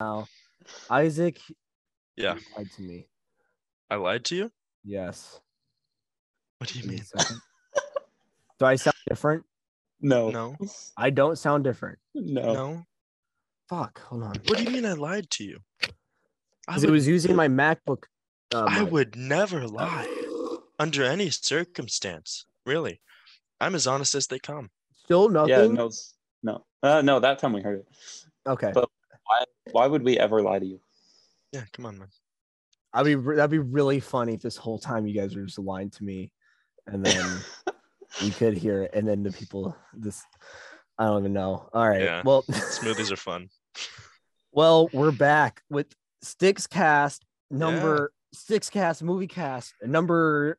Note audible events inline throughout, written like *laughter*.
now. Isaac, Yeah, you lied to me. I lied to you. Yes. What do you mean? Do I sound different? No. No, I don't sound different. No. no. Fuck. Hold on. What do you mean I lied to you? I Because it was using my MacBook. Uh, I mic. would never lie under any circumstance. Really, I'm as honest as they come. Still nothing. Yeah, no. No. Uh, no, that time we heard it. Okay. But- Why why would we ever lie to you? Yeah, come on, man. I'd be that'd be really funny if this whole time you guys were just lying to me, and then *laughs* you could hear it, and then the people this I don't even know. All right. Yeah. Well, Smoothies *laughs* are fun. well, we're back with Sticks Cast number Sticks Cast movie cast number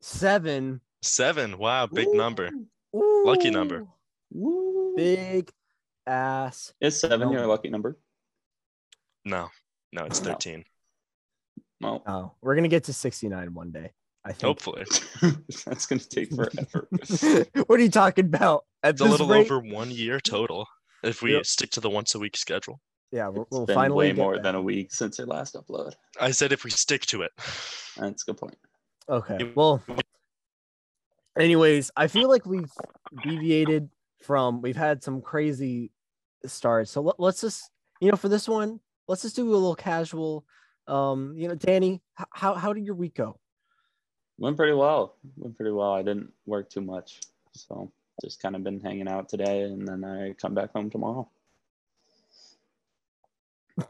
seven. Seven. Wow, big number. Lucky number. Ooh, Big ass. Is seven your lucky number? No, no, it's No. 13. No. Oh, we're gonna get to sixty nine one day. I think. Hopefully, *laughs* That's gonna take forever. *laughs* what are you talking about? At it's a this little rate- over one year total if we Yep. stick to the once a week schedule. Yeah, we'll, It's we'll been finally way get more there. than a week since your last upload. I said if we stick to it. That's a good point. Okay. Well, anyways, I feel like we've deviated from, we've had some crazy starts. So let, let's just, you know, for this one, let's just do a little casual. Um, you know, Danny, how how did your week go? Went pretty well. Went pretty well. I didn't work too much, so just kind of been hanging out today, and then I come back home tomorrow. *laughs*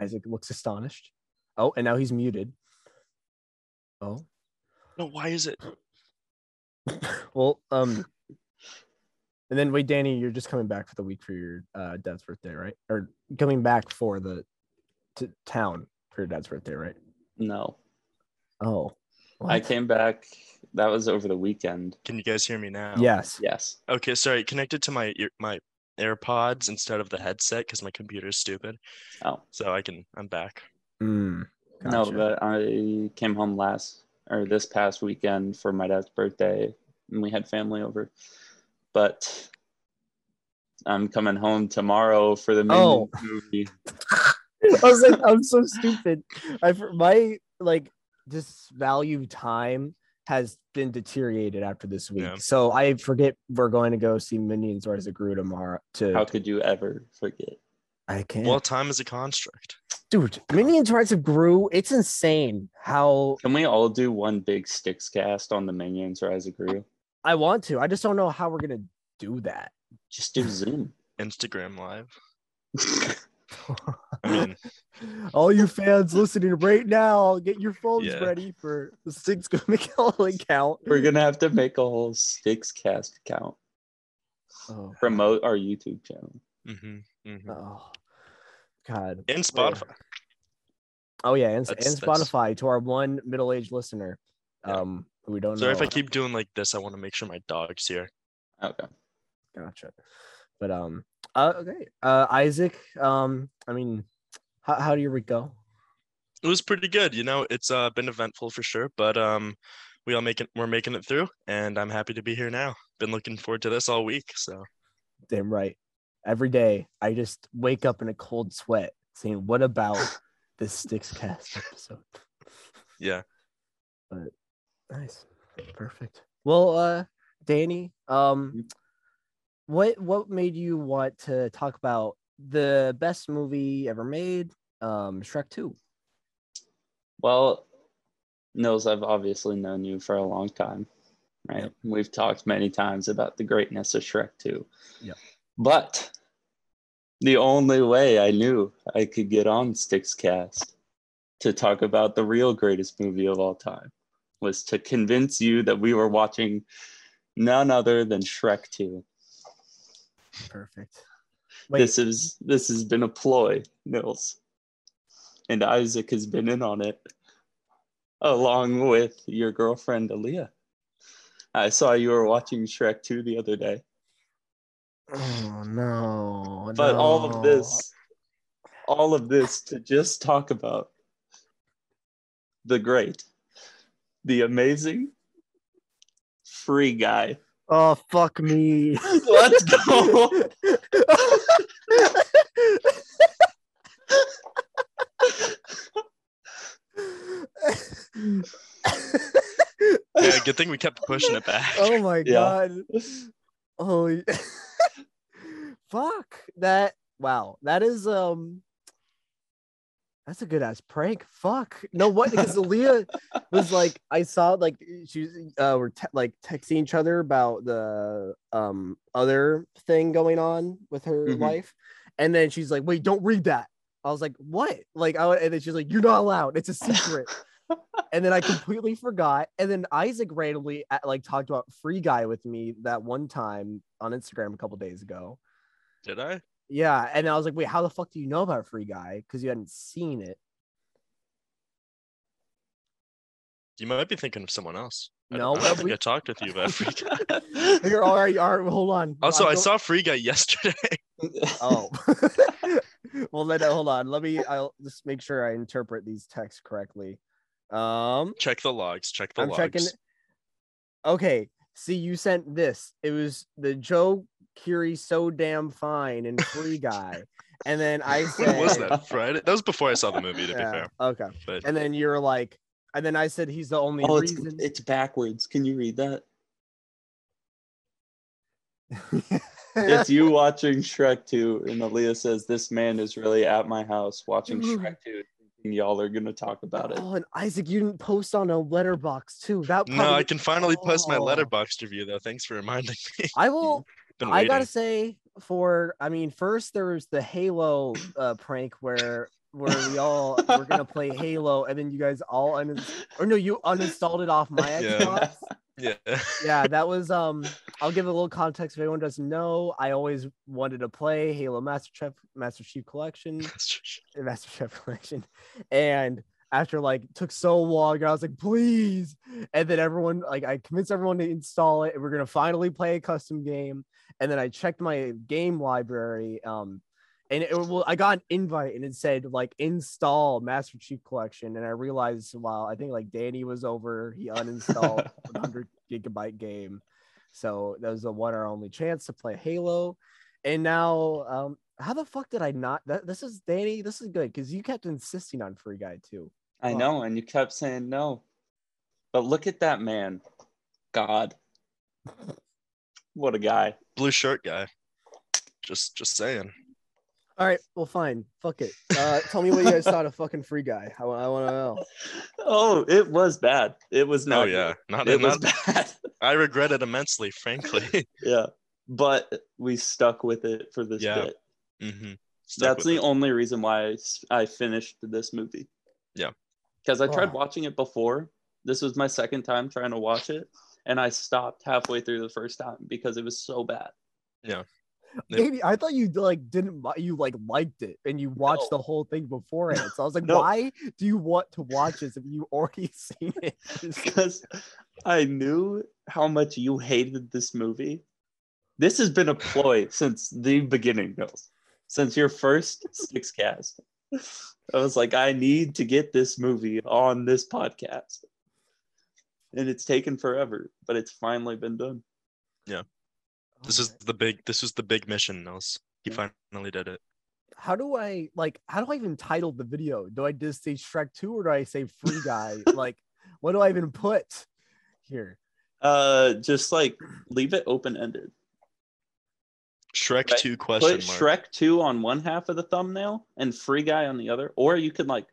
Isaac looks astonished. Oh, and now he's muted. Oh, No, why is it? *laughs* well, um, and then wait, Danny, you're just coming back for the week for your uh, dad's birthday, right? Or coming back for the to town for your dad's birthday, right? No, Oh, I came back. That was over the weekend. Can you guys hear me now? Yes. Yes. Okay, sorry. Connected to my ear, my AirPods instead of the headset because my computer is stupid. Oh So I can. I'm back. Mm, no, but I came home last or this past weekend for my dad's birthday, and we had family over. But I'm coming home tomorrow for the Oh. Movie. *laughs* I was like, I'm so stupid. I for- my like just value time has been deteriorated after this week. Yeah. So I forget we're going to go see Minions Rise of Gru tomorrow. To How could you ever forget? I can't, Well, time is a construct. dude. Minions Rise of Gru. It's insane how Can we all do one big sticks cast on the Minions Rise of Gru? I want to. I just don't know how we're gonna do that. Just do Zoom. *laughs* Instagram Live. I mean, *laughs* All you fans listening right now, get your phones Yeah. ready for the Six McKellen *laughs* count. We're gonna have to make a whole sticks cast account. Oh, Promote our YouTube channel. hmm hmm oh, God. and Spotify. Oh yeah, and, That's- and that's- Spotify to our one middle-aged listener, Yeah. um, who we don't Sorry know. if I keep doing like this. I want to make sure my dog's here. Okay. Gotcha. But um, uh, okay, uh, Isaac. Um, I mean, how how do your week go? It was pretty good. You know, it's uh, been eventful for sure, but um, we all making we're making it through, and I'm happy to be here now. Been looking forward to this all week. So Damn right. Every day, I just wake up in a cold sweat, saying, "What about *laughs* this Sticks Cast episode?" yeah, Nice, perfect. Well, uh, Danny, um, what what made you want to talk about the best movie ever made, um, Shrek Two? Well, Nils, I've obviously known you for a long time, right? Yep. We've talked many times about the greatness of Shrek 2. Yep. But the only way I knew I could get on Sticks Cast to talk about the real greatest movie of all time was to convince you that we were watching none other than Shrek 2. Perfect. Wait, This is this has been a ploy, Nils. And Isaac has been in on it along with your girlfriend Aaliyah. I saw you were watching Shrek 2 the other day. oh no! But all of this, all of this to just talk about the great, the amazing free guy. Oh fuck me. Let's go. yeah, good thing we kept pushing it back. Oh my *laughs* yeah. god. Holy *laughs* fuck. That wow. That is um that's a good ass prank. Fuck. No, what? Because Leah was like, I saw like she was uh we're te- like texting each other about the um other thing going on with her Mhm. life, and then she's like, "Wait, don't read that." I was like, "What?" Like, I and then she's like, "You're not allowed. It's a secret." *laughs* and then I completely forgot. And then Isaac randomly like talked about Free Guy with me that one time on Instagram a couple days ago. Did I? Yeah, and I was like, "Wait, how the fuck do you know about Free Guy? Because you hadn't seen it." You might be thinking of someone else. I No, don't, I don't we- I talked with you about Free Guy. *laughs* *laughs* You're all right. All right, hold on. Also, I'm I saw Free Guy yesterday. *laughs* Oh, well, then hold on. Let me. I'll just make sure I interpret these texts correctly. Um, Check the logs. Check the I'm logs. checking. Okay, see, you sent this. It was the Joe Keery so damn fine and free *laughs* guy, and then I said, When was that? Friday? That was before I saw the movie. To be fair, Okay, but and then you're like, and then I said he's the only oh, it's, reason. it's backwards. Can you read that? *laughs* It's you watching Shrek 2, and Aaliyah says, This man is really at my house watching Shrek 2. And y'all are going to talk about it. oh, and Isaac, you didn't post on a Letterboxd too. That no, I can finally post my Oh. Letterboxd review though. Thanks for reminding me. I will. *laughs* I gotta say, for I mean, first there was the Halo uh, prank where where we all *laughs* were gonna play Halo, and then you guys all un- or no, you uninstalled it off my *laughs* Xbox. Yeah. Yeah, *laughs* Yeah, that was um. I'll give a little context if anyone doesn't know. I always wanted to play Halo Master Chief Master Chief Collection, Master Chief *laughs* Collection, and after like took so long, I was like, please, and then everyone like I convinced everyone to install it, and we're gonna finally play a custom game. And then I checked my game library, um, and it well, I got an invite, and it said like install Master Chief Collection, and I realized while I think like Danny was over, he uninstalled *laughs* 100 gigabyte game, so that was the one or only chance to play Halo. And now, um, how the fuck did I not? That, this is Danny. This is good because you kept insisting on Free Guy too. I know, and you kept saying no. But look at that man. God. What a guy. Blue shirt guy. Just just saying. All right, well, fine. Fuck it. Uh, tell me what you guys thought of fucking Free Guy. I, want to know. Oh, it was bad. It was not. oh yeah. Not, good. It was bad. *laughs* I regret it immensely, frankly. *laughs* yeah. But we stuck with it for this Yeah. bit. hmm That's the only reason why I finished this movie. Yeah. Because I tried Oh. watching it before. This was my second time trying to watch it. And I stopped halfway through the first time because it was so bad. Yep. Maybe I thought you like didn't you like liked it and you watched No. the whole thing beforehand. So I was like, No. why do you want to watch this if you already *laughs* seen it? *laughs* Because I knew how much you hated this movie. This has been a ploy since the beginning, Nils. Since your first Sticks Cast. I was like, I need to get this movie on this podcast. And it's taken forever, but it's finally been done. This is the big this was the big mission, Nils. He finally did it. how do I like how do I even title the video? Do I just say Shrek 2 or do I say Free *laughs* Guy? like what do I even put here? Uh just like leave it open ended. Shrek Right. 2 question Put mark. Shrek 2 on one half of the thumbnail and Free Guy on the other. Or you could like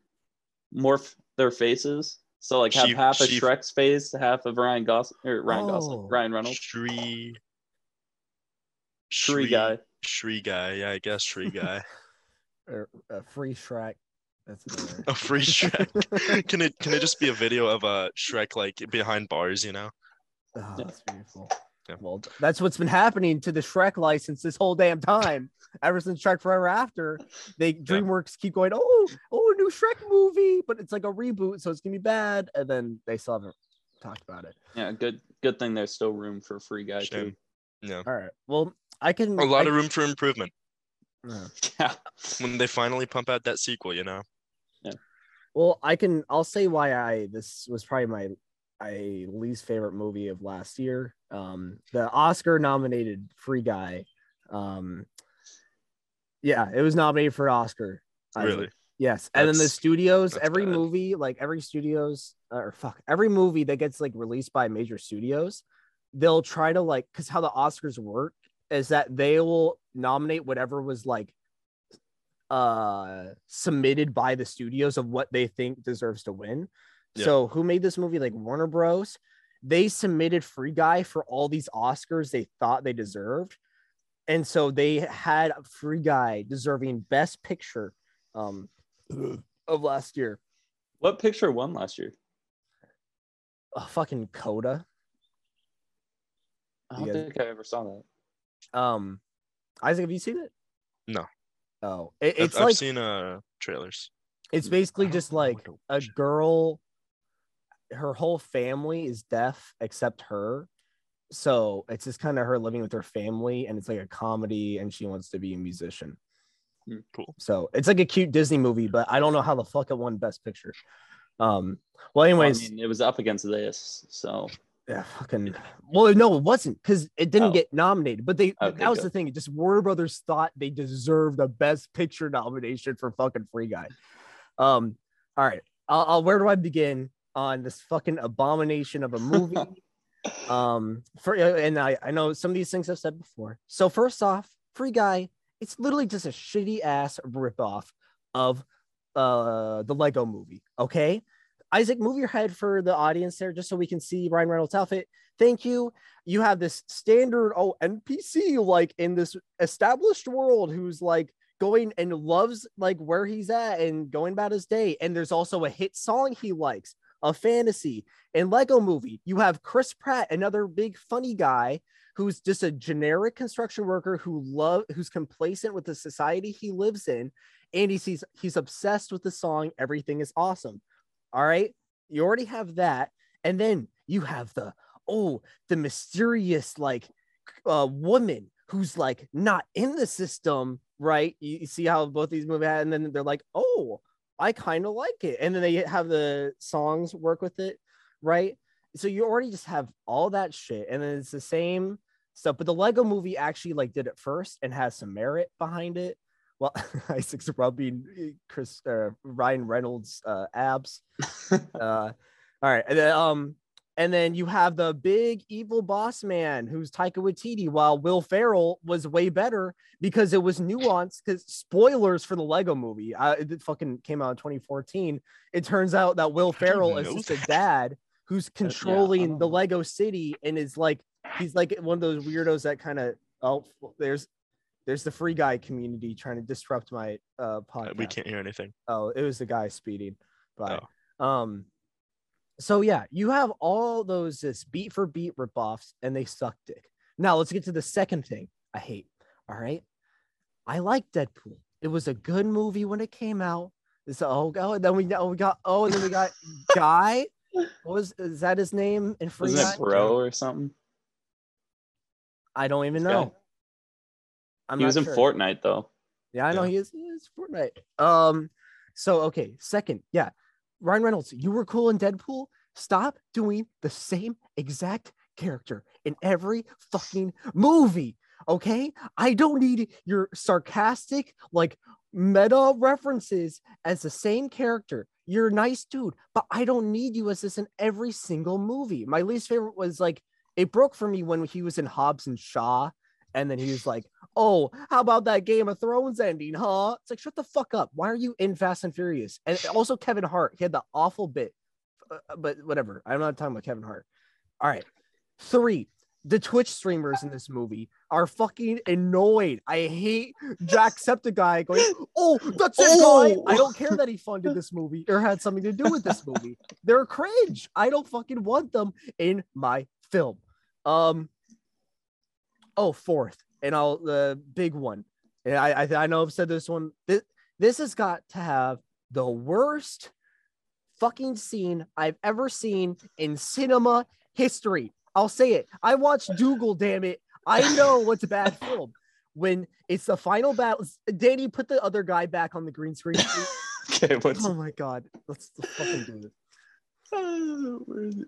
morph their faces. So like have She- half of Shrek's face, half of Ryan Gosling or Ryan Oh. Gosling, Ryan Reynolds. Shri Shri guy. Shri guy. Yeah, I guess Shri *laughs* guy. Or uh, Free Shrek. That's better. *laughs* A free Shrek. *laughs* can it can it just be a video of a Shrek like behind bars, you know? Oh, that's beautiful. Yeah. Well, that's what's been happening to the Shrek license this whole damn time. Ever since Shrek Forever After, they DreamWorks keep going, oh, oh, a new Shrek movie, but it's like a reboot, so it's gonna be bad. And then they still haven't talked about it. Yeah, good good thing there's still room for Free Guy too. Shame. Yeah. All right. Well, I can A lot I- of room for improvement Yeah. *laughs* Yeah. when they finally pump out that sequel, you know? Yeah. Well, I can. I'll say why I this was probably my I least favorite movie of last year. Um, the Oscar nominated Free Guy. Um, yeah, it was nominated for Oscar. Isaac. Really? Yes, and then the studios, every bad. movie, like every studios, or fuck, every movie that gets like released by major studios, they'll try to like, because how the Oscars work is that they will nominate whatever was like uh submitted by the studios of what they think deserves to win. Yeah. So who made this movie? Like Warner Bros. They submitted Free Guy for all these Oscars they thought they deserved. And so they had Free Guy deserving Best Picture um, *clears throat* of last year. What picture won last year? A fucking Coda. I don't think I ever saw that. Um, Isaac, have you seen it? No. Oh, it, I've, it's I've seen uh trailers. it's basically just like a girl. Her whole family is deaf except her, so it's just kind of her living with her family, and it's like a comedy, and she wants to be a musician. Cool. So it's like a cute Disney movie, but I don't know how the fuck it won Best Picture. Um, well, Well, anyways, I mean, it was up against this, so yeah, fucking. Well, no, it wasn't because it didn't Oh. get nominated. But they Okay, that was good. the thing. Just Warner Brothers thought they deserved the Best Picture nomination for fucking Free Guy. Um, all right, I'll, I'll where do I begin on this fucking abomination of a movie? *laughs* um, for and I I know some of these things I've said before. So first off, Free Guy, it's literally just a shitty ass ripoff of uh the Lego movie. Okay. Isaac, move your head for the audience there just so we can see Ryan Reynolds' outfit. Thank you. You have this standard oh NPC like in this established world who's like going and loves like where he's at and going about his day. And there's also a hit song he likes, a fantasy and Lego movie. You have Chris Pratt, another big funny guy who's just a generic construction worker who love who's complacent with the society he lives in and he sees he's obsessed with the song everything is awesome all right? You already have that. And then you have the oh the mysterious like uh woman who's like not in the system right? You, you see how both these move had and then they're like oh i kind of like it. And then they have the songs work with it right? So you already just have all that shit. And then it's the same stuff. But the lego movie actually like did it first and has some merit behind it well isaac's rubbing uh, chris uh, ryan reynolds uh, abs *laughs* uh all right and then um and then you have the big evil boss man who's Taika Waititi, while Will Ferrell was way better because it was nuanced. Because spoilers for the Lego movie, uh, it fucking came out in 2014. It turns out that Will Ferrell is just a dad who's controlling don't the. Lego city and is like he's like one of those weirdos that kind of oh there's there's the free guy community trying to disrupt my uh Uh, podcast. We can't hear anything. Oh, it was the guy speeding by. Oh. Um, so yeah, you have all those this beat for beat ripoffs, and they suck dick. Now let's get to the second thing I hate. All right, I like Deadpool. It was a good movie when it came out. It's oh, oh and then we oh, we got oh, and then we got *laughs* Guy. What was is that his name in Free Wasn't Guy? it Bro or something? I don't even Guy? know. I'm he was not in. Fortnite though. Yeah, I know Yeah. he is. He is Fortnite. Um, so okay, second, yeah, Ryan Reynolds, you were cool in Deadpool. Stop doing the same exact character in every fucking movie. Okay, I don't need your sarcastic, like meta references as the same character. You're a nice dude, but I don't need you as this in every single movie. My least favorite was like it broke for me when he was in Hobbs and Shaw, and then he was like, oh, how about that Game of Thrones ending, huh? It's like, shut the fuck up. Why are you in Fast and Furious? And also Kevin Hart, he had the awful bit, uh, but whatever. I'm not talking about Kevin Hart. All right. Three, the Twitch streamers in this movie are fucking annoyed. I hate Jacksepticeye *laughs* going, oh, that's it, guy. I don't care that he funded this movie or had something to do with this movie. They're cringe. I don't fucking want them in my film. Um, oh, fourth, and I'll the big one. And I, I I know I've said this one. This this has got to have the worst fucking scene I've ever seen in cinema history. I'll say it. I watched Dougal, damn it. I know what's a bad film. When it's the final battle, Danny, put the other guy back on the green screen. *laughs* okay, what's oh my god, let's, let's fucking do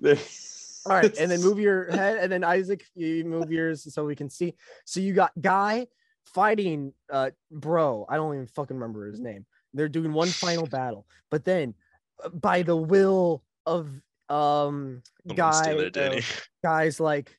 this. *laughs* Where is it? There. All right, and then *laughs* move your head, and then Isaac, you move yours so we can see. So you got guy fighting, uh, bro. I don't even fucking remember his name. They're doing one final *laughs* battle, but then uh, by the will of um stay guy uh, guys like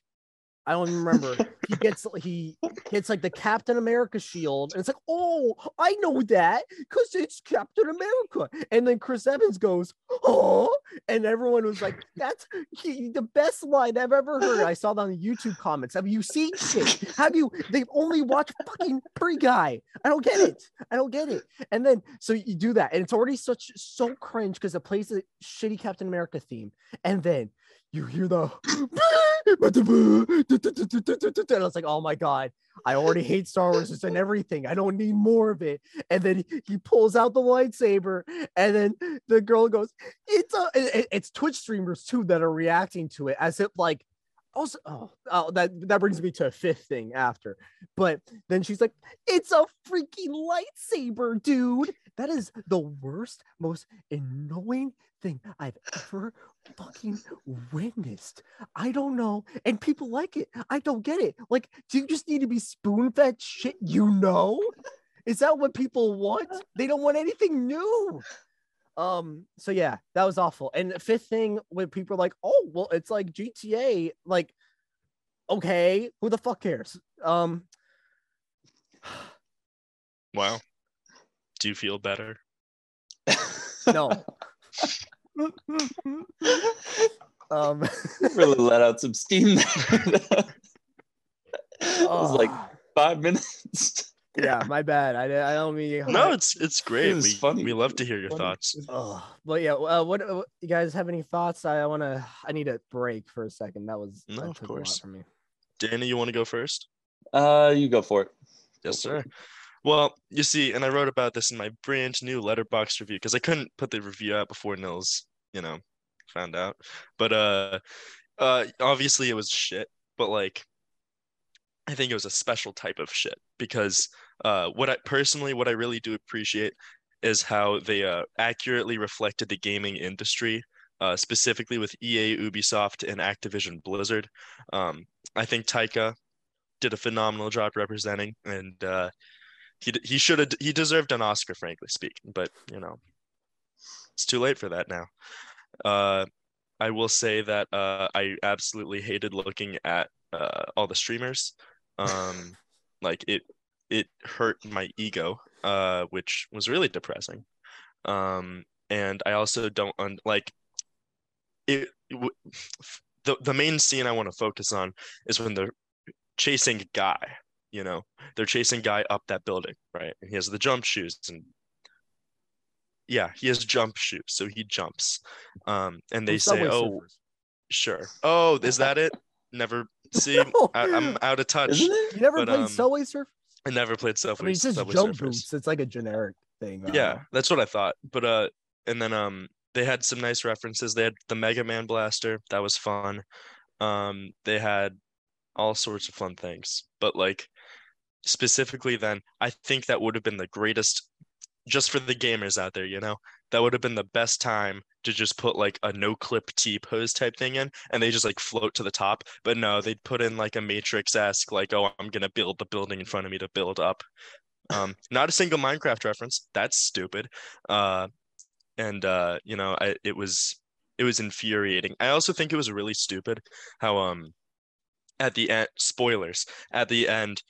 I don't even remember. he gets he gets like the Captain America shield, and it's like, oh, I know that because it's Captain America. And then Chris Evans goes, oh, and everyone was like, that's he, the best line I've ever heard. I saw that on the YouTube comments. Have you seen shit? Have you? They've only watched fucking Free Guy. I don't get it. I don't get it. And then so you do that, and it's already such so cringe because it plays the shitty Captain America theme, and then you hear the and I was like, oh my god, I already hate Star Wars and everything. I don't need more of it. And then he, pulls out the lightsaber, and then the girl goes, "It's a." it- it's Twitch streamers too that are reacting to it as if like. Also, oh, oh, that that brings me to a fifth thing after, but then she's like, "It's a freaking lightsaber, dude." That is the worst, most annoying thing I've ever fucking witnessed. I don't know. And people like it. I don't get it. Like, do you just need to be spoon fed shit you know? Is that what people want? *laughs* They don't want anything new. Um, so yeah, that was awful. And the fifth thing when people are like, oh, well, it's like GTA, like, okay, who the fuck cares? Um, Wow. *sighs* Do you feel better? no. *laughs* um *laughs* really let out some steam there. *laughs* it was like ah, five minutes. yeah, my bad. I, I don't mean *laughs* No, it's it's great. was we, funny. we love to hear your Funny. thoughts. Oh, but yeah. Uh, what uh, you guys have any thoughts? I, want to. I need a break for a second. That was No, that of took a lot course. for me. Danny, you want to go first? Uh, you go for it. Yes, Go for sir. Well, you see, and I wrote about this in my brand new Letterboxd review because I couldn't put the review out before Nils, you know, found out. But uh uh obviously it was shit, but like I think it was a special type of shit because uh what I personally what I really do appreciate is how they uh accurately reflected the gaming industry, uh specifically with EA, Ubisoft, and Activision Blizzard. Um I think Taika did a phenomenal job representing and uh he he should have he deserved an Oscar, frankly speaking. But you know, it's too late for that now. Uh, I will say that uh, I absolutely hated looking at uh, all the streamers. Um, *laughs* like it it hurt my ego, uh, which was really depressing. Um, and I also don't un- like it. w- The the main scene I want to focus on is when they're chasing a Guy you know they're chasing guy up that building right and he has the jump shoes and yeah he has jump shoes so he jumps um and they say oh Surfers. sure oh is that it never *laughs* see No. I, i'm out of touch Isn't it? You never but, played um, Subway Surf? i never played I subway mean, it's just subway jump surfers boots. It's like a generic thing. I yeah that's what i thought but uh and then um they had some nice references they had the mega man blaster that was fun um they had all sorts of fun things but like specifically then i think that would have been the greatest just for the gamers out there you know? That would have been the best time to just put like a no clip t pose type thing in and they just like float to the top. But no they'd put in like a matrix-esque like oh i'm gonna build the building in front of me to build up. Um not a single minecraft reference. That's stupid. Uh and uh you know I, it was it was infuriating. I also think it was really stupid how um at the end spoilers at the end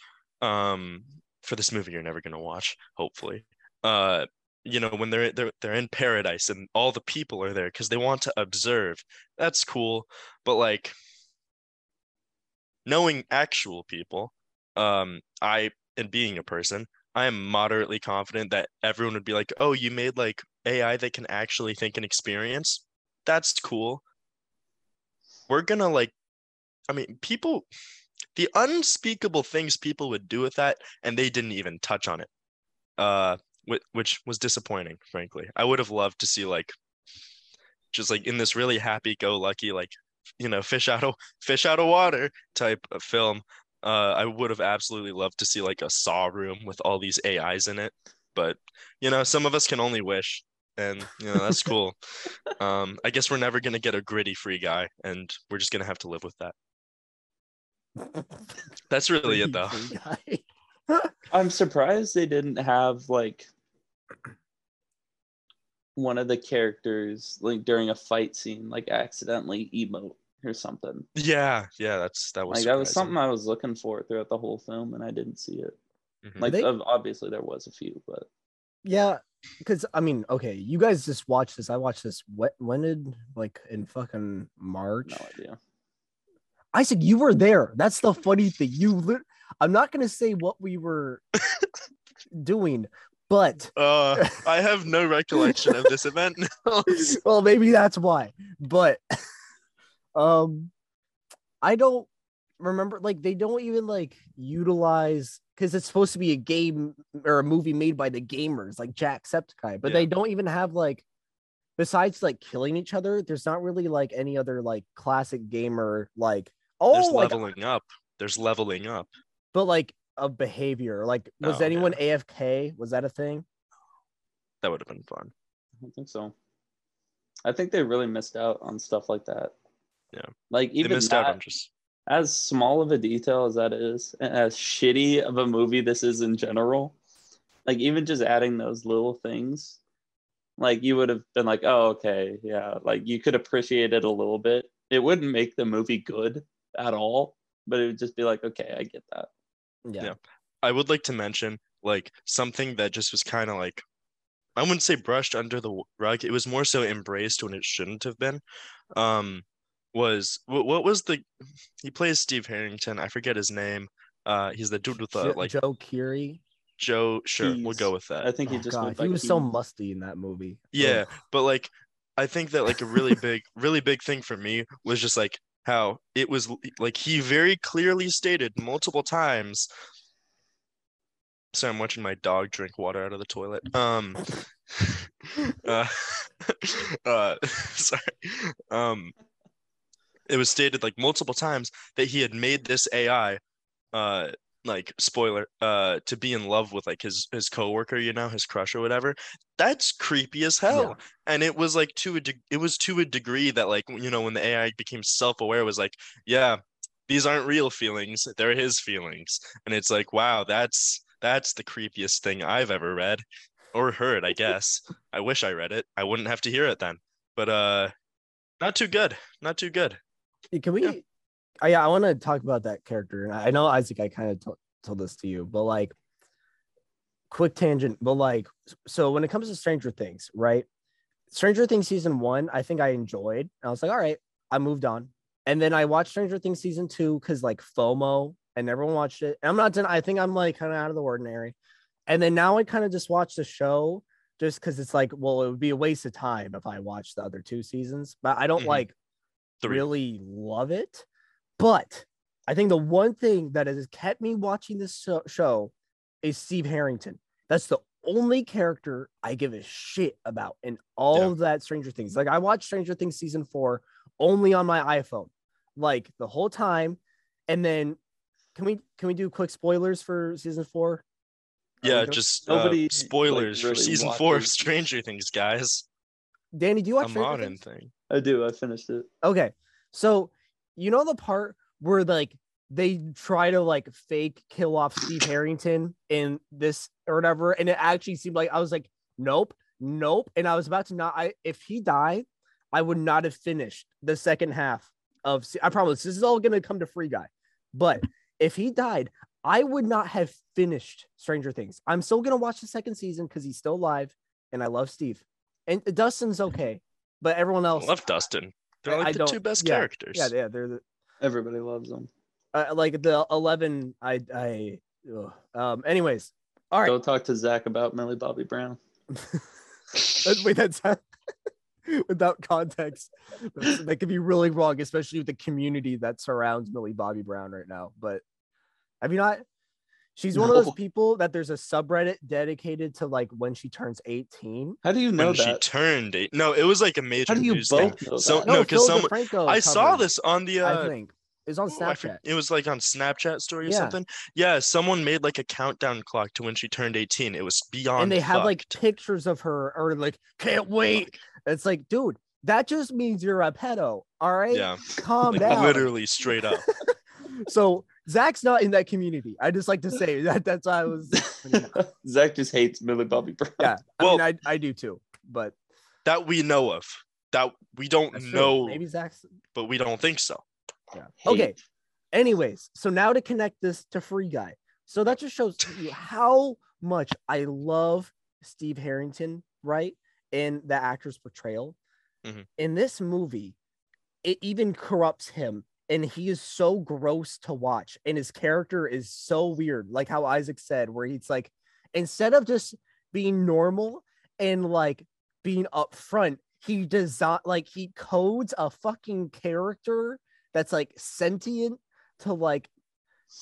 um for this movie you're never going to watch hopefully. Uh you know when they're they're they're in paradise and all the people are there because they want to observe. That's cool but like knowing actual people um i and being a person i am moderately confident that everyone would be like oh you made like ai that can actually think and experience? That's cool. We're gonna like i mean people the unspeakable things people would do with that and they didn't even touch on it uh whi- which was disappointing frankly. I would have loved to see like just like in this really happy go lucky like you know fish out of fish out of water type of film uh i would have absolutely loved to see like a saw room with all these ais in it. But you know some of us can only wish and you know that's cool. *laughs* Um i guess we're never going to get a gritty free guy and we're just going to have to live with that. That's *laughs* really it though. *laughs* I'm surprised they didn't have like one of the characters like during a fight scene like accidentally emote or something. Yeah, yeah, that's that was Like that was something I was looking for throughout the whole film and I didn't see it. Mhm. Like They- obviously there was a few, but Yeah, because I mean, okay, you guys just watched this. I watched this. What? When did like in fucking March? no idea. Isaac, you were there. That's the funny thing. You, lit- I'm not gonna say what we were *laughs* doing, but Uh, I have no recollection of this event. *laughs* well, maybe that's why. But um, I don't remember. Like, they don't even like utilize because it's supposed to be a game or a movie made by the gamers, like Jacksepticeye. But Yeah. they don't even have like, besides like killing each other. There's not really like any other like classic gamer like. Oh, There's like leveling up. There's leveling up. but like of behavior. Like, was Oh, anyone AFK? Was that a thing? That would have been fun. I don't think so. I think they really missed out on stuff like that. Yeah. Like They even missed out on just as small of a detail as that is, and as shitty of a movie this is in general, like even just adding those little things, like you would have been like, oh, okay, yeah, like you could appreciate it a little bit. It wouldn't make the movie good at all, but it would just be like, okay, I get that. Yeah. Yeah. I would like to mention like something that just was kind of like I wouldn't say brushed under the rug. It was more so embraced when it shouldn't have been. Um, was what, what was the he plays Steve Harrington. I forget his name. Uh, he's the dude with the Jo- like Joe Keery. Joe. Sure, we'll go with that. I think he Oh, just God, he by was so musty in that movie. Yeah, Ugh. but like I think that like a really *laughs* big, really big thing for me was just like how it was like he very clearly stated multiple times. Sorry, I'm watching my dog drink water out of the toilet. Um, *laughs* uh, *laughs* uh, *laughs* sorry. Um, it was stated like multiple times that he had made this AI, uh, like spoiler, uh, to be in love with like his his coworker, you know, his crush or whatever. That's creepy as hell Yeah. and it was like to a de- it was to a degree that like you know when the AI became self-aware was like yeah these aren't real feelings they're his feelings and it's like wow that's that's the creepiest thing I've ever read or heard I guess I wish I read it I wouldn't have to hear it then but uh not too good not too good Can we? Yeah. I, yeah, I want to talk about that character. I know Isaac, I kind of told this to you, but like, quick tangent. But like, so when it comes to Stranger Things, right? Stranger Things season one, I think I enjoyed. I was like, all right, I moved on. And then I watched Stranger Things season two because like FOMO and everyone watched it. And I'm not, I think I'm like kind of out of the ordinary. And then now I kind of just watch the show just because it's like, well, it would be a waste of time if I watched the other two seasons. But I don't Mhm. like Three. really love it. But I think the one thing that has kept me watching this show, show is Steve Harrington. That's the only character I give a shit about in all Yeah. of that Stranger Things. Like I watched Stranger Things season four only on my iPhone, like the whole time. And then can we can we do quick spoilers for season four? Yeah good? just Nobody, uh, like, spoilers for really season four of Stranger Things guys Danny, do you a watch Stranger modern Things? thing I do. I finished it. Okay. So you know the part where like they try to like fake kill off Steve Harrington in this or whatever, and it actually seemed like I was like, nope, nope. And I was about to not I if he died, I would not have finished the second half of I promise this is all gonna come to free guy. But if he died, I would not have finished Stranger Things. I'm still gonna watch the second season because he's still alive and I love Steve. And Dustin's okay, but everyone else I love Dustin they're like I the don't- two best yeah, characters Yeah, yeah, they're the Everybody loves them. uh, like the eleven. I I. ugh. Um. Anyways, all right. Go talk to Zach about Millie Bobby Brown. *laughs* *laughs* Wait, that's *laughs* without context. That could be really wrong, especially with the community that surrounds Millie Bobby Brown right now. But have you not? She's one of those people that there's a subreddit dedicated to like when she turns 18. How do you know when she turned eight no it was like a major How do you news thing. both know So- that? No, 'cause Phil someone- I saw covered it, this on the uh I think it was on Oh, Snapchat. It was like on Snapchat story or Yeah. something. Yeah, someone made like a countdown clock to when she turned 18. It was beyond and they have like pictures of her or like can't wait. It's like, dude, that just means you're a pedo. All right, yeah, calm like down. literally straight up. *laughs* So Zach's not in that community. I just like to say *laughs* that. That's why I was. *laughs* Zach just hates Millie Bobby Brown. Yeah, I Well- mean, I I do too. But that we know of. That we don't That's true. know, Maybe Zach's. but we don't think so. Yeah. Okay. Anyways, so now to connect this to Free Guy. So that just shows you *sighs* how much I love Steve Harrington, right? In the actor's portrayal. Mhm. In this movie, it even corrupts him. And he is so gross to watch. And his character is so weird. Like how Isaac said, where he's like, instead of just being normal and like being upfront, he does not like he codes a fucking character that's like sentient to like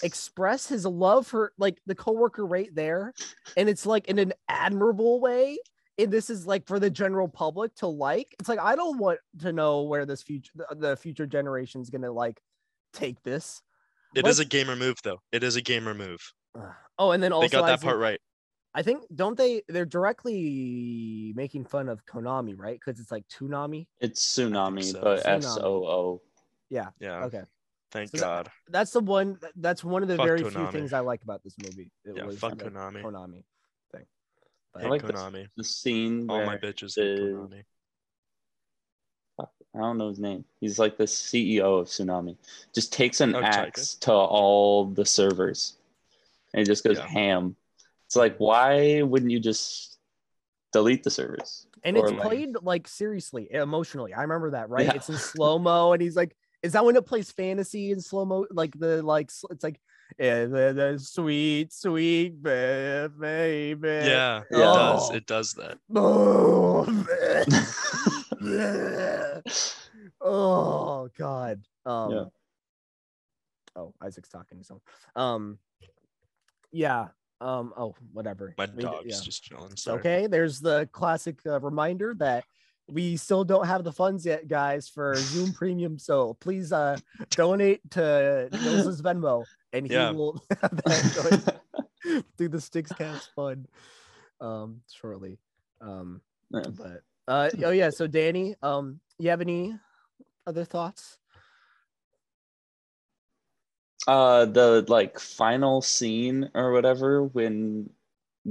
express his love for like the coworker right there and it's like in an admirable way and this is like for the general public to like it's like i don't want to know where this future the, the future generation's gonna like take this It is What- a gamer move, though. It is a gamer move. Ugh. oh and then also they got that Isaac- part right. i think don't they they're directly making fun of konami right because it's like toonami It's tsunami, so. but Soonami. S O O. yeah Yeah. okay Thank So that- God. that's the one that's one of the Fuck very few things i like about this movie it Yeah. was Fuck Konami. konami thing but Hate like this. Konami. The scene All where my bitches hate the- Konami. I don't know his name. He's like the CEO of Soonami. Just takes an Oh, Taika. axe to all the servers, and he just goes Yeah. ham. It's like, why wouldn't you just delete the servers? and Or, it's like- played like seriously emotionally i remember that right Yeah. it's in slow mo and he's like is that when it plays fantasy in slow mo like the like it's like yeah, the, the sweet sweet baby Yeah, it Yeah. does. Oh. It does that. oh, *laughs* oh god um Yeah. oh isaac's talking to someone um yeah um oh whatever My We- dog's yeah. just chilling. Sorry. Okay, there's the classic uh, reminder that we still don't have the funds yet, guys, for Zoom Premium. So please uh donate to Nils's Venmo, and he Yeah. will *laughs* have that going *laughs* through the Sticks Cast Fund um shortly. Um, Yeah. but uh oh yeah, so Danny, um, you have any other thoughts? uh the like final scene or whatever when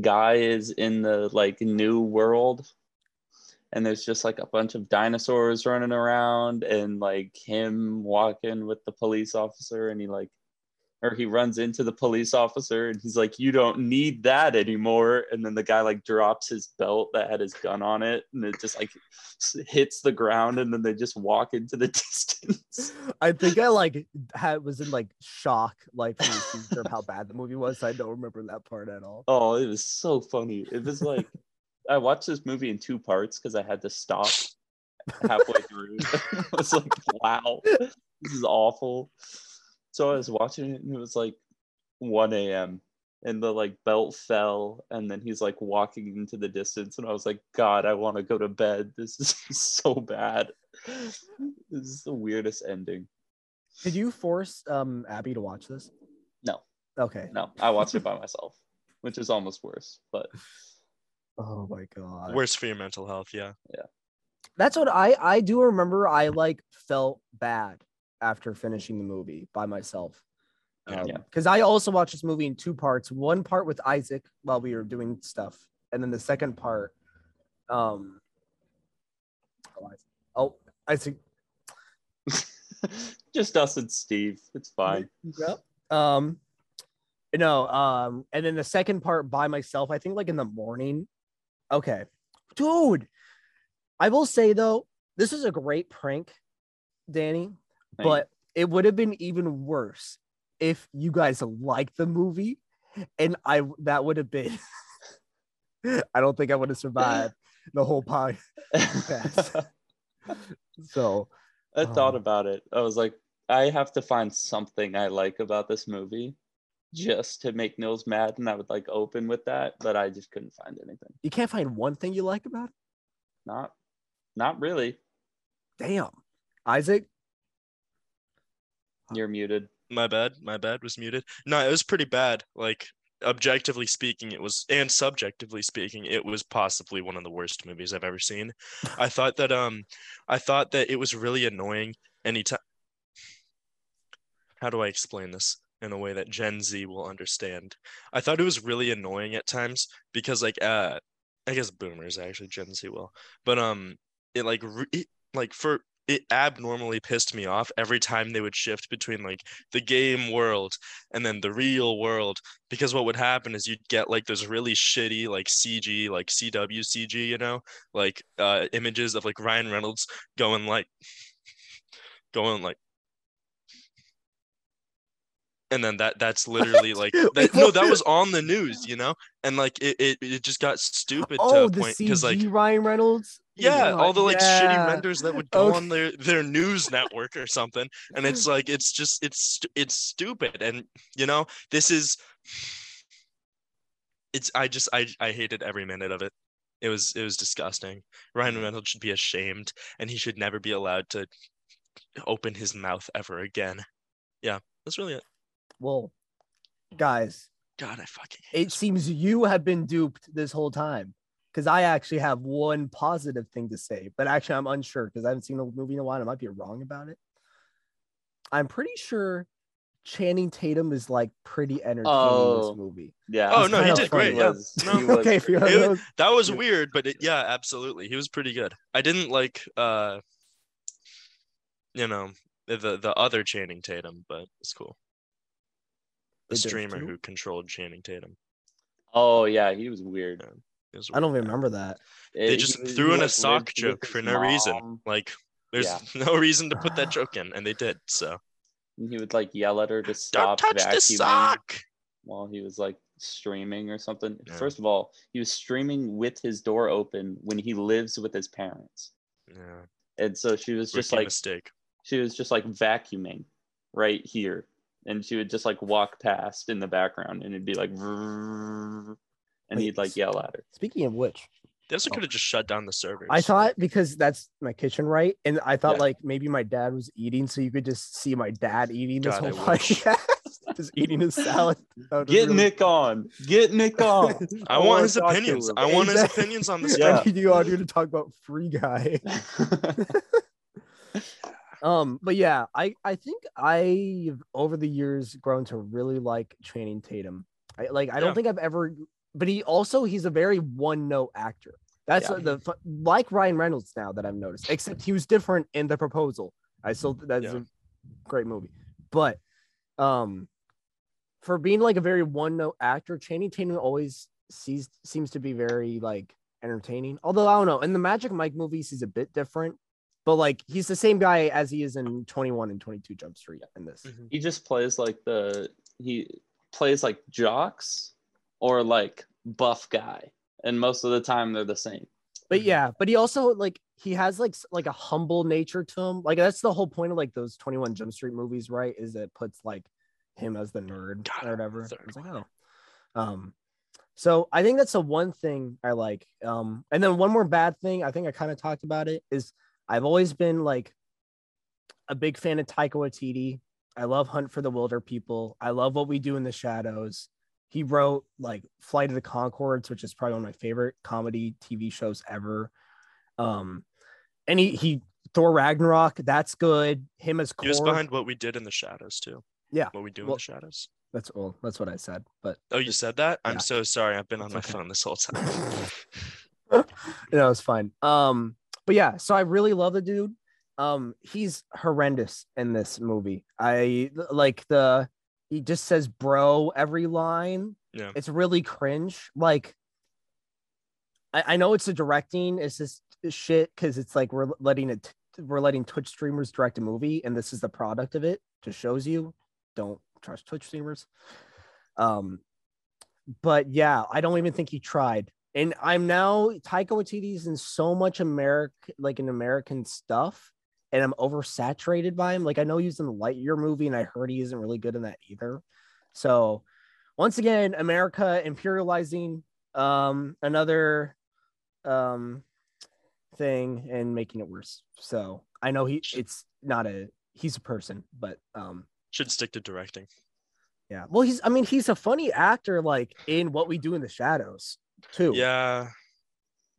guy is in the like new world and there's just like a bunch of dinosaurs running around and like him walking with the police officer and he like or he runs into the police officer and he's like you don't need that anymore and then the guy like drops his belt that had his gun on it and it just like hits the ground and then they just walk into the *laughs* distance I think I like had was in like shock, like from the teaser of how bad the movie was. I don't remember that part at all. Oh, it was so funny. It was like I watched this movie in two parts because I had to stop halfway through. *laughs* I was like, wow, this is awful. So I was watching it and it was like 1 a.m. and the like belt fell and then he's like walking into the distance and I was like, God, I want to go to bed. This is *laughs* so bad. This is the weirdest ending. Did you force um Abby to watch this? No. Okay. No, I watched it by myself, which is almost worse. But Oh my god. Worse for your mental health. Yeah. Yeah. That's what I I do remember. I like felt bad after finishing the movie by myself. Yeah. Yeah. Because I also watched this movie in two parts. One part with Isaac while we were doing stuff, and then the second part, um, oh, Isaac. Oh, Isaac. *laughs* just us and Steve. It's fine. Yep. Um, no. Um, and then the second part by myself. I think like in the morning. Okay, dude. I will say though, this is a great prank, Danny. Thank but it would have been even worse if you guys liked the movie and I that would have been *laughs* I don't think I would have survived the whole podcast. *laughs* So I thought Um, about it. I was like, I have to find something I like about this movie just to make Nils mad, and I would like open with that, but I just couldn't find anything. you can't find one thing you like about it? Not, not really. Damn. Isaac? You're muted. My bad. My bad. Was muted. No, it was pretty bad. Like objectively speaking, it was, and subjectively speaking, it was possibly one of the worst movies I've ever seen. *laughs* I thought that um, I thought that it was really annoying anytime. How do I explain this in a way that Gen Z will understand? I thought it was really annoying at times because like uh I guess boomers actually Gen Z will, but um, it like re- it, like for it abnormally pissed me off every time they would shift between like the game world and then the real world because what would happen is you'd get like those really shitty like CG like CW CG you know like uh images of like Ryan Reynolds going like *laughs* going like and then that that's literally like *laughs* that, no that was on the news you know and like it it, it just got stupid to Oh, a point because like Ryan Reynolds. yeah, all the like shitty Yeah. renders that would go Okay. on their their news network or something, and it's *laughs* like it's just it's it's stupid, and you know this is it's I just I I hated every minute of it. It was it was disgusting. Ryan Reynolds should be ashamed, and he should never be allowed to open his mouth ever again. Yeah, that's really it. Well, guys, God, I fucking hate it this. seems you have been duped this whole time. Because I actually have one positive thing to say, but actually I'm unsure because I haven't seen the movie in a while. and I might be wrong about it. I'm pretty sure Channing Tatum is like pretty entertaining in Oh. this movie. Yeah. Oh It's no, he kinda did funny. great. Yeah, was- no. he was okay, great. It- know, that was weird, but it, yeah, absolutely, he was pretty good. I didn't like uh, you know, the the other Channing Tatum, but it's cool. The streamer who controlled Channing Tatum. Oh yeah, he was weird. It was I don't even remember that. They It- just he- he, threw in a sock joke for no reason. Like, there's Yeah. *laughs* no reason to put that *sighs* joke in, and they did. So and He would like yell at her to stop don't stop touch the sock. while he was like streaming or something. Yeah. First of all, he was streaming with his door open when he lives with his parents, Yeah, and so she was just rookie like mistake. she was just like vacuuming right here and she would just like walk past in the background and it'd be like and Wait, he'd like yell at her Speaking of which, They also could have just shut down the servers. I thought because that's my kitchen, right? And I thought Yeah. like maybe my dad was eating, so you could just see my dad eating this God, whole podcast, just eating his salad. Get really- nick on get nick on I I want his opinions. I want his opinions on this. Yeah. You out here to talk about Free Guy. Um, but yeah, I I think I've over the years grown to really like Channing Tatum. I like I don't think I've ever, but he also he's a very one note actor. That's Yeah. the like Ryan Reynolds now that I've noticed. Except he was different in the proposal. I still that's Yeah. a great movie, but um, for being like a very one note actor, Channing Tatum always sees seems to be very like entertaining. Although I don't know, in the Magic Mike movies, he's a bit different. But like he's the same guy as he is in 21 and 22 Jump Street in this. Mhm. he just plays like the he plays like jocks or like buff guy and most of the time they're the same But yeah, but he also like he has like like a humble nature to him. Like that's the whole point of like those 21 Jump Street movies, right? Is it puts like him as the nerd God, or whatever. It's like, oh. Um so I think that's the one thing I like. Um and then one more bad thing, I think I kind of talked about it, is I've always been like a big fan of Taika Waititi. I love Hunt for the Wilderpeople. I love what we do in the shadows. He wrote like Flight of the Conchords, which is probably one of my favorite comedy TV shows ever. Um, and he he Thor Ragnarok, that's good. Him as He was behind what we did in the shadows too. Yeah, What we do in the shadows. that's well, that's what I said. But Oh, you said that? I'm so sorry. I've been on It's my okay. phone this whole time. *laughs* no, it's fine. Um, but yeah, so I really love the dude. Um, he's horrendous in this movie. I like the he just says bro every line. Yeah. It's really cringe. Like I, I know it's a directing, it's just shit because it's like we're letting it we're letting Twitch streamers direct a movie, and this is the product of it. Just shows you don't trust Twitch streamers. Um, but yeah, I don't even think he tried. And I'm now Taika Waititi's in so much American, like in American stuff, and I'm oversaturated by him. Like I know he's in the Lightyear movie, and I heard he isn't really good in that either. So once again, America imperializing um another um thing and making it worse. So I know he it's not a he's a person, but um Should stick to directing. yeah. Well, he's I mean he's a funny actor like in What We Do in the Shadows too. Yeah.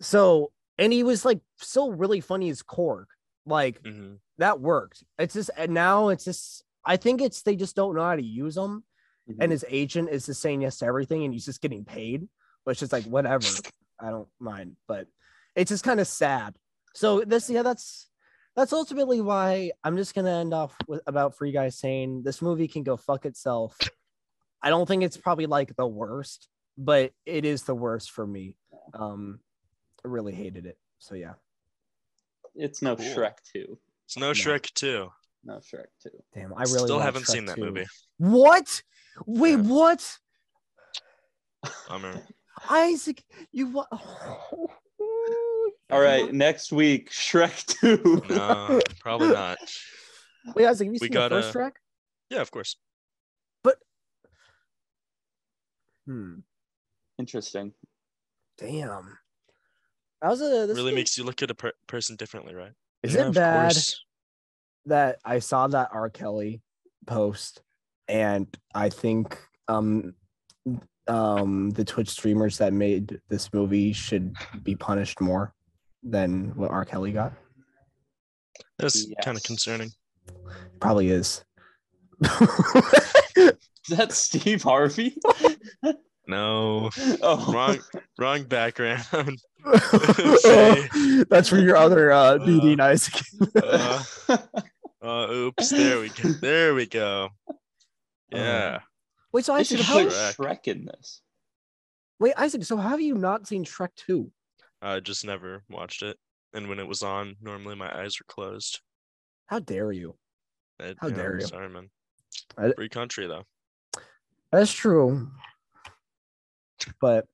So and he was like so really funny as Korg. Like hmm that worked. It's just and now it's just I think it's they just don't know how to use him. Mhm. And his agent is just saying yes to everything and he's just getting paid. But it's just like whatever. *laughs* I don't mind, but it's just kind of sad. So this, yeah, that's that's ultimately why I'm just gonna end off with about Free Guy saying this movie can go fuck itself. I don't think it's probably like the worst, but it is the worst for me. Um, I really hated it. So yeah, It's no Cool. Shrek 2. It's no No. Shrek 2. No Shrek 2. damn, I really Still want haven't Shrek seen that 2. movie. What? Wait, Yeah. what? Bummer. *laughs* Isaac, you what? *laughs* All right, next week, Shrek 2. *laughs* No, probably not. Wait, Isaac, have you We seen gotta- the first Shrek? Yeah, of course. But hmm. Interesting. Damn. That was a this really thing- makes you look at a per- person differently, right? Is Yeah, it bad course. that I saw that R. Kelly post and I think um um the Twitch streamers that made this movie should be punished more than what R. Kelly got? That's kind of concerning. Probably is. *laughs* Is that Steve Harvey? *laughs* No, Oh, wrong, wrong background. *laughs* *laughs* That's for your other uh meeting, Isaac. Uh, uh, oops, there we go. There we go. Yeah. Wait, so They Isaac, should have put Shrek. Shrek in this. wait, Isaac, so how have you not seen Shrek 2? I just never watched it. And when it was on, normally my eyes were closed. How dare you? I- How you know, dare you. Sorry, man. I- Free country, though. That's true. But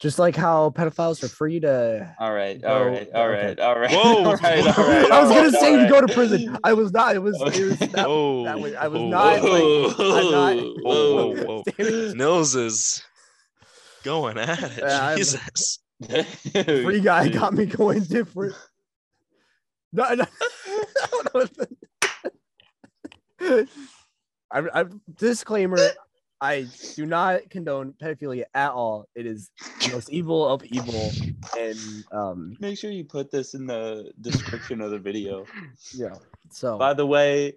just like how pedophiles are free to All right, Go- all right, all okay. right, all right. Whoa. *laughs* all right, all right, *laughs* I was gonna say all to go to prison. I was not. It was. It was *laughs* that, Whoa. that was, I was whoa, not. whoa. Like, I'm not. Whoa, whoa, whoa. Nils is going at it. Yeah, Jesus. Free guy got me going different. No, no. I'm, I'm disclaimer. I do not condone pedophilia at all. It is the most evil of evil, and um, Make sure you put this in the description of the video. *laughs* yeah. So By the way,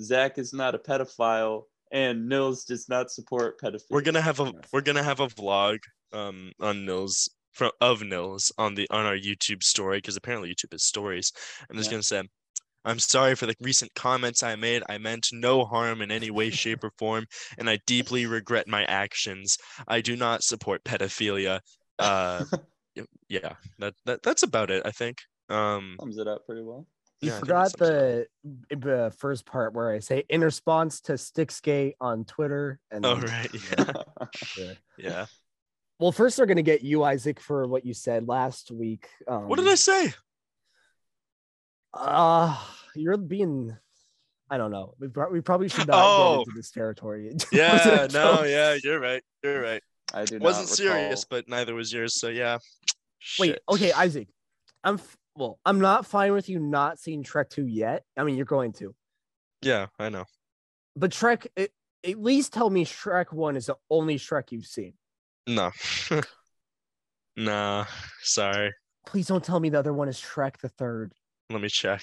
Zach is not a pedophile, and Nils does not support pedophilia. We're gonna have a we're gonna have a vlog um on Nils from of Nils on the on our YouTube story because apparently YouTube has stories. I'm just Yeah. gonna say I'm sorry for the recent comments I made. I meant no harm in any way, shape, or form, and I deeply regret my actions. I do not support pedophilia. Uh, *laughs* yeah, that, that that's about it. I think. Um, sums it up pretty well. you yeah, forgot that sums the the first part where I say in response to Sticksgate on Twitter, and oh then- right, *laughs* yeah, yeah. yeah. Well, first they're gonna get you, Isaac, for what you said last week. Um, What did I say? Uh you're being. I don't know. We, we probably should not Oh. get into this territory. *laughs* Yeah, no, yeah, you're right. You're right. I do not Wasn't serious, but neither was yours. So yeah. Wait, Shit. okay, Isaac. I'm f- well. I'm not fine with you not seeing Shrek two yet. I mean, you're going to, Yeah, I know. but Shrek. It, at least tell me Shrek one is the only Shrek you've seen. No. *laughs* nah, sorry. Please don't tell me the other one is Shrek the third. Let me check.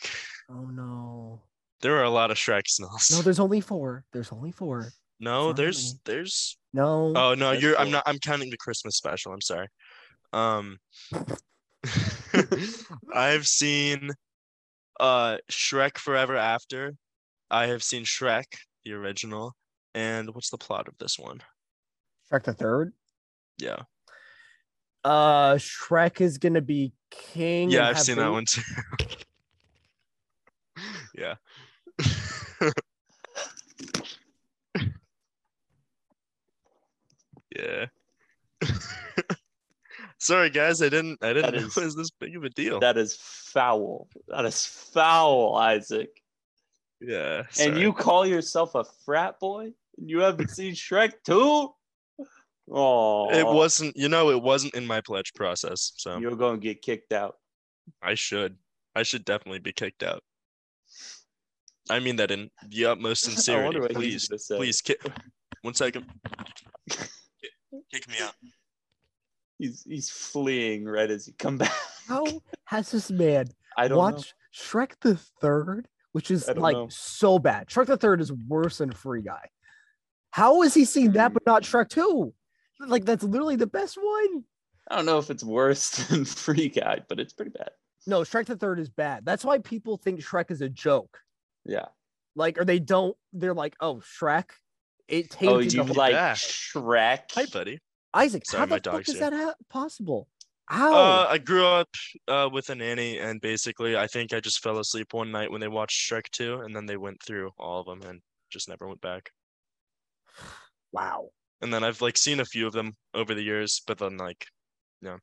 Oh no. There are a lot of Shrek smells. No, there's only four. There's only four. no, not there's there's No. oh no, you're I'm not I'm counting the Christmas special. I'm sorry. Um *laughs* I've seen uh Shrek Forever After. I have seen Shrek, the original. And what's the plot of this one? Shrek the third. Yeah. Uh, Shrek is gonna be king. Yeah, I've seen that one too. *laughs* yeah. *laughs* yeah. *laughs* Sorry guys, I didn't I didn't That know is- it was this big of a deal. That is foul. That is foul, Isaac. yeah. And you call yourself a frat boy? And you haven't *laughs* seen Shrek 2? Oh, it wasn't you know, it wasn't in my pledge process, so You're going to get kicked out. I should. I should definitely be kicked out. I mean that in the utmost *laughs* sincerity. Please, he's gonna say. please, kick. One second. Kick- Kick me out. He's he's fleeing right as you come back. How has this man I don't watched know. Shrek the third, which is like know. so bad? Shrek the third is worse than Free Guy. How has he seen that but not Shrek two? Like that's literally the best one. I don't know if it's worse *laughs* than Free Guy, but it's pretty bad. No, Shrek the Third is bad. That's why people think Shrek is a joke. Yeah. Like, or they don't. They're like, oh, Shrek. It tainted Oh, you like Yeah. Shrek? Hi, buddy. Isaac. Sorry, how my the fuck is here. that ha- possible? How? Uh, I grew up uh, with a nanny, and basically, I think I just fell asleep one night when they watched Shrek 2, and then they went through all of them and just never went back. *sighs* wow. And then I've like seen a few of them over the years, but then like yeah.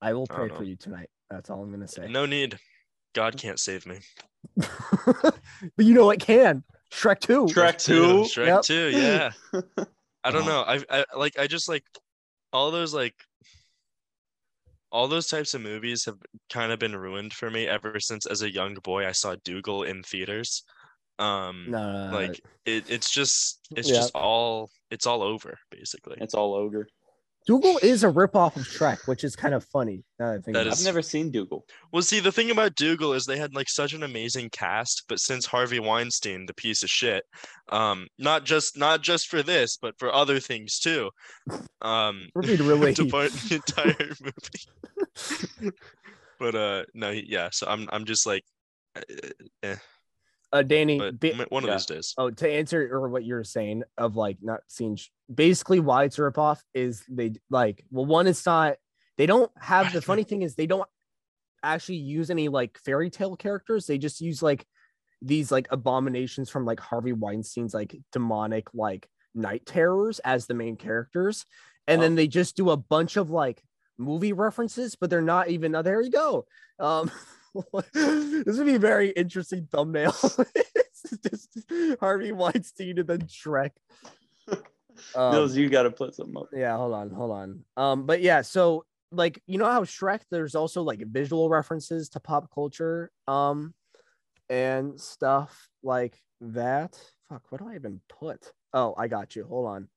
I will pray don't for you tonight. That's all I'm gonna say. no need. God can't save me. *laughs* but you know what can? Shrek Two. Shrek Two, 2? Shrek Yep. 2, yeah. *laughs* I don't know. I, I like I just like all those like all those types of movies have kind of been ruined for me ever since as a young boy I saw Doogal in theaters. Um No, no, no, no. like it, it's just it's Yeah. just all it's all over basically. It's all ogre. Doogal is a ripoff of Shrek, which is kind of funny. Now that I think That about is- I've never seen Doogal. Well, see, the thing about Doogal is they had like such an amazing cast, but since Harvey Weinstein, the piece of shit, um, not just not just for this, but for other things too, um. *laughs* We're being really. *laughs* to part the entire *laughs* movie. but uh, no, yeah. So I'm I'm just like, uh, eh, uh, Danny. ba- one of yeah. these days. oh, to answer or what you're saying of like not seeing. Sh- Basically, why it's a ripoff is they like. Well, one, it's not. They don't have the funny thing is they don't actually use any like fairy tale characters. They just use like these like abominations from like Harvey Weinstein's like demonic like night terrors as the main characters. And Oh. then they just do a bunch of like movie references, but they're not even oh, there you go. Um *laughs* *laughs* this would be a very interesting thumbnail. *laughs* Just Harvey Weinstein and then Shrek. *laughs* Um, you got to put something up. yeah, hold on, hold on. Um, but yeah, so like you know how Shrek, there's also like visual references to pop culture, um, and stuff like that. Fuck, what do I even put? Oh, I got you. Hold on.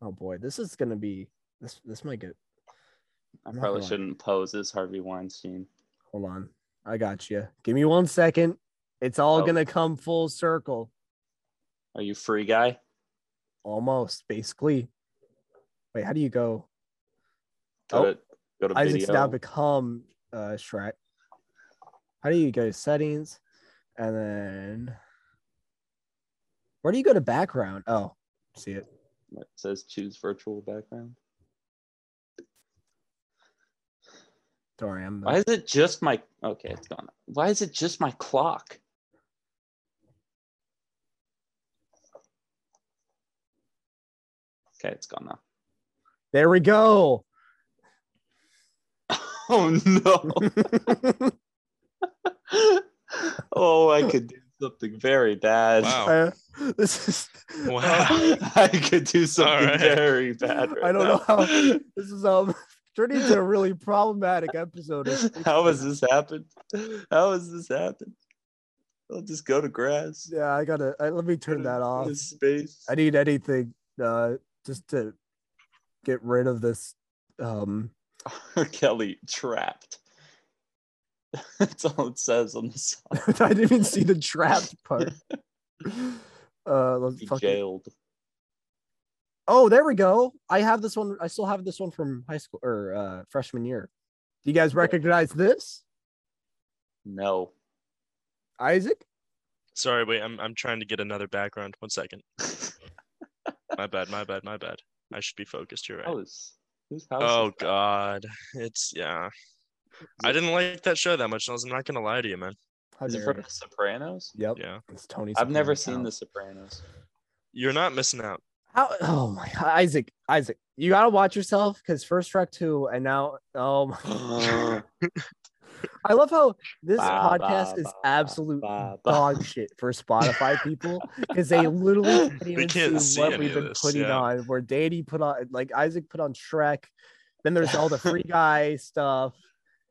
Oh boy, this is gonna be this. This might get. I I'm not probably shouldn't pose as Harvey Weinstein. Hold on. I got you. Give me one second. It's all Oh. gonna come full circle. Are you free guy? Almost, basically. Wait, how do you go? Go Oh, to, go to Isaac's video. now become uh Shrek. How do you go to settings and then where do you go to background? Oh, see it. It says choose virtual background. Don't I'm Why is it just my okay, it's gone. Why is it just my clock? Okay, it's gone now. there we go. *laughs* Oh no. *laughs* oh, I could do something very bad. Wow. Uh, this is Wow. *laughs* I could do something Alright. very bad. Right I don't now. know how this is um turning into a really problematic episode. *laughs* How has this happened? How has this happened? I'll just go to grass. Yeah, I gotta uh, let me turn that off. Space. I need anything uh just to get rid of this um *laughs* Kelly trapped. *laughs* That's all it says on the side. I didn't even see the trapped part. Uh let's fucking jailed. Oh, there we go. I have this one. I still have this one from high school or uh freshman year. Do you guys recognize this? No. Isaac? Sorry, wait. I'm I'm trying to get another background. One second. *laughs* My bad. My bad. My bad. I should be focused. You're right. House. Whose house? Oh? God, it's yeah. I didn't like that show that much. I'm not gonna lie to you, man. How Is it dare from. The Sopranos? Yep. Yeah, It's Tony. I've never Soprano's seen The. Sopranos. you're not missing out. How oh my God, Isaac, Isaac, you gotta watch yourself because first Shrek 2 and now oh my *laughs* I love how this Ba, podcast ba, is absolute ba, ba. dog shit for Spotify people because they literally *laughs* can't even can't see see what we've been this, putting yeah. on. Where Danny put on like Isaac put on Shrek, then there's all the *laughs* free guy stuff,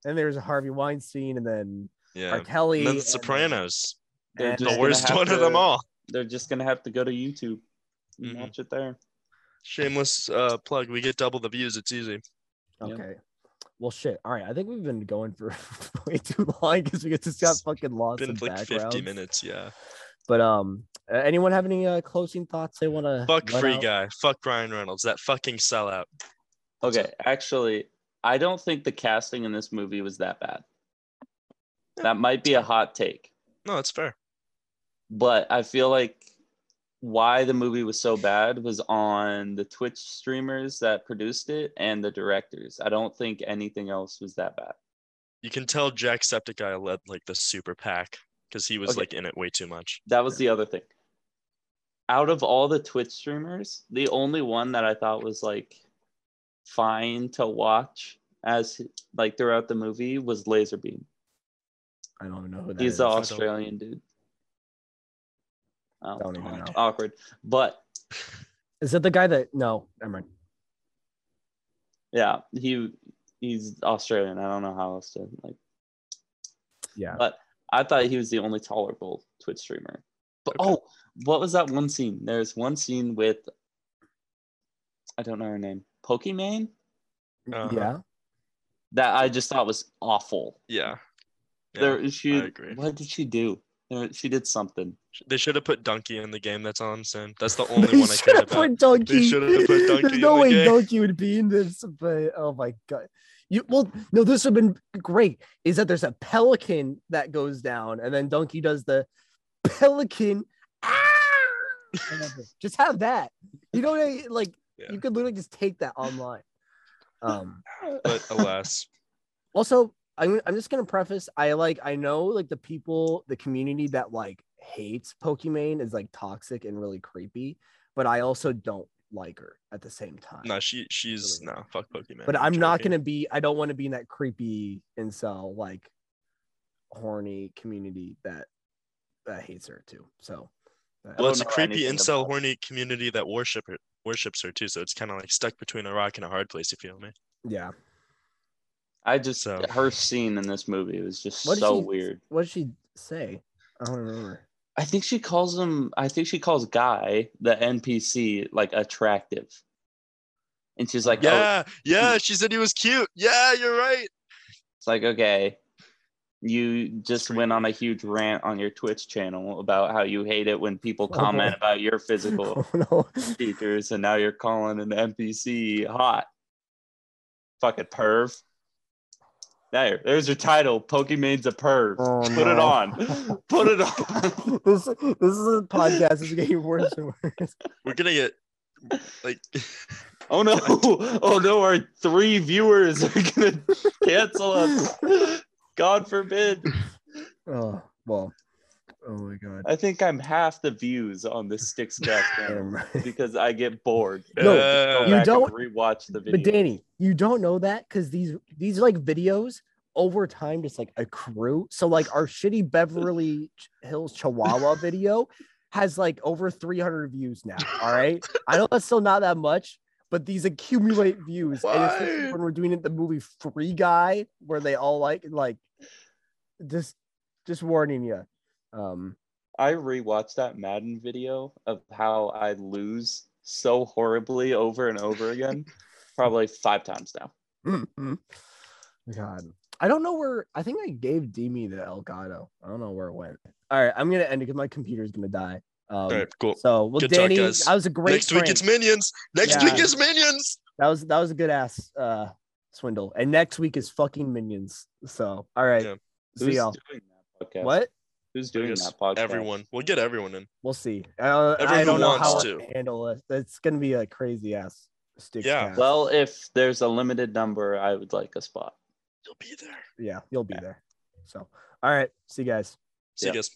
then there's Harvey Weinstein, and then Yeah. R. Kelly, And then The Sopranos, They're and the worst one of them all. They're just gonna have to go to YouTube and Mhm. watch it there. Shameless uh, plug. We get double the views. It's easy. Yeah. Okay. Well, shit. All right. I think we've been going for *laughs* way too long because we just got It's fucking lost Been in like 50 backgrounds. minutes. Yeah. But um, uh, anyone have any uh, closing thoughts they want to? Fuck free guy. Fuck Ryan Reynolds. That fucking sellout. Okay, actually, I don't think the casting in this movie was that bad. That might be a hot take, No, it's fair. but I feel like why the movie was so bad was on the Twitch streamers that produced it and the directors. I don't think anything else was that bad. You can tell Jacksepticeye led like the super pack because he was Okay. like in it way too much. That was the other thing. Out of all the Twitch streamers, the only one that I thought was like fine to watch as like throughout the movie was Lazarbeam. I don't know who that He's is. the Australian dude. Oh, Don't even know. awkward. But *laughs* Is it the guy that? No, never mind. yeah, he he's Australian. I don't know how else to like. Yeah. But I thought he was the only tolerable Twitch streamer. But Okay. oh, what was that one scene? There's one scene with I don't know her name. Pokimane? Uh-huh. Yeah. That I just thought was awful. Yeah. Yeah. there she I agree. what did she do? There, she did something. They should have put Donkey in the game that's on soon. That's the *laughs* only They one I care about. put Donkey. should have put Donkey *laughs* There's in no the way game. Donkey would be in this, but oh my god. You well, no, this would have been great. Is that there's a pelican that goes down, and then Donkey does the pelican. Ah! *laughs* Just have that. You know, what I- like Yeah. you could literally just take that online. Um. But alas, also I'm, I'm just gonna preface i like i know like the people the community that like hates pokimane is like toxic and really creepy but i also don't like her at the same time no, she she's Really no fuck Pokemon. but i'm not joking. gonna be i don't want to be in that creepy incel like horny community that that hates her too so Well, it's a creepy incel about- horny community that worship her worships her too. So it's kind of like stuck between a rock and a hard place. If You feel me? yeah I just So- her scene in this movie was just What so she- weird. what did she say i don't remember I think she calls him I think she calls Guy, the NPC, like attractive. And she's like, oh, yeah, yeah. She said he was cute. Yeah, you're right. It's like, okay, you just Scream. went on a huge rant on your Twitch channel about how you hate it when people *laughs* oh, comment Oh. about your physical *laughs* oh no features, and now you're calling an NPC hot. Fucking perv. There, there's your title. Pokemon's a perv. Oh, *laughs* *laughs* Put it on. Put it on. this this is a podcast is getting worse and worse We're gonna get like *laughs* Oh no! Oh no! Our three viewers are gonna cancel us. God forbid. oh well oh my god I think I'm half the views on this sticks channel Never mind. because I get bored. *laughs* No, uh, you don't- rewatch the video. But Danny, you don't know that because these these like videos over time just like accrue. So like our shitty Beverly Hills Chihuahua *laughs* video has like over 300 views now. All right, I know that's still not that much, but these accumulate views. And it's just Why? when we're doing it, the movie Free Guy, where they all like like just just warning you. Um, I rewatched that Madden video of how I lose so horribly over and over again, *laughs* probably five times now. God, I don't know where. I think I gave Demi the Elgato. I don't know where it went. All right, I'm gonna end it because my computer's gonna die. Um, all right, cool. So, well, Good talk, Danny, guys. that was a great. Next week it's minions. Next Yeah. week is minions. that was that was a good ass uh swindle, and next week is fucking minions. So, all right, Yeah. see Who's y'all. doing that podcast? What? Who's doing guess that podcast? Everyone. We'll get everyone in. We'll see. Uh, I Everyone don't know wants how to. to handle it. It's gonna be a crazy ass stick. Yeah. Well, if there's a limited number, I would like a spot. You'll be there. yeah, you'll be Yeah. there. So, all right, see you guys. See Yeah. you guys.